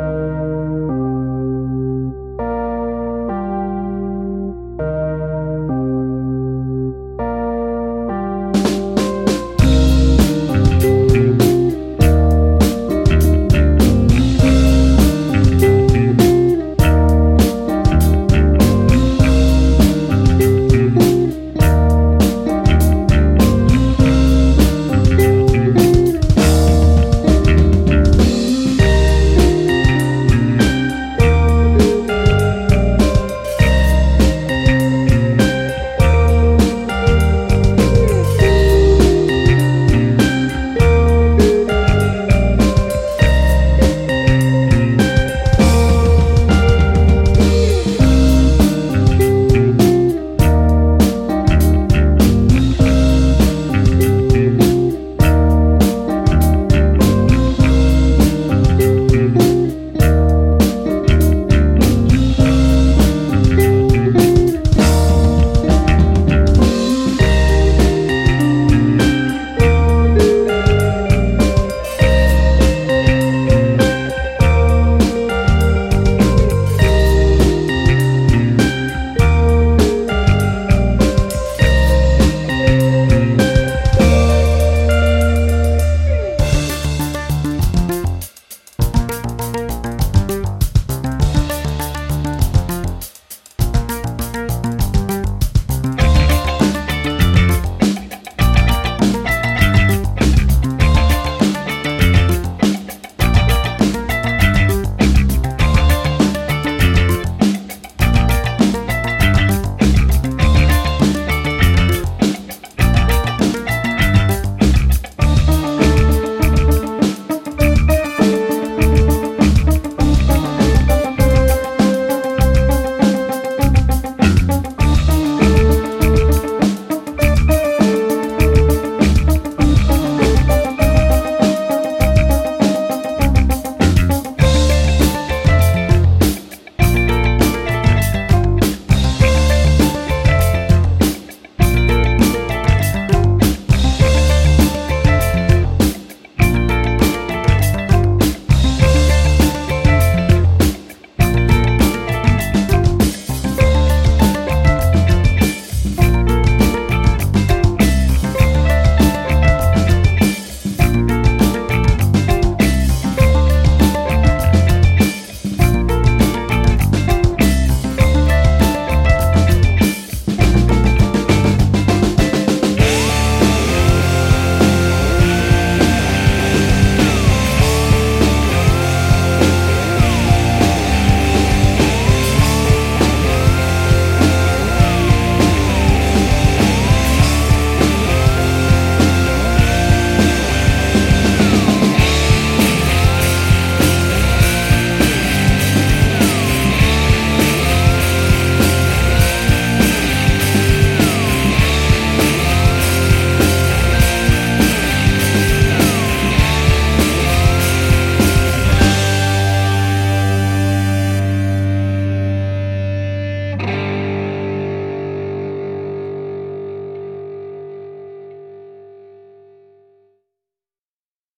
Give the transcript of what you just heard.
Música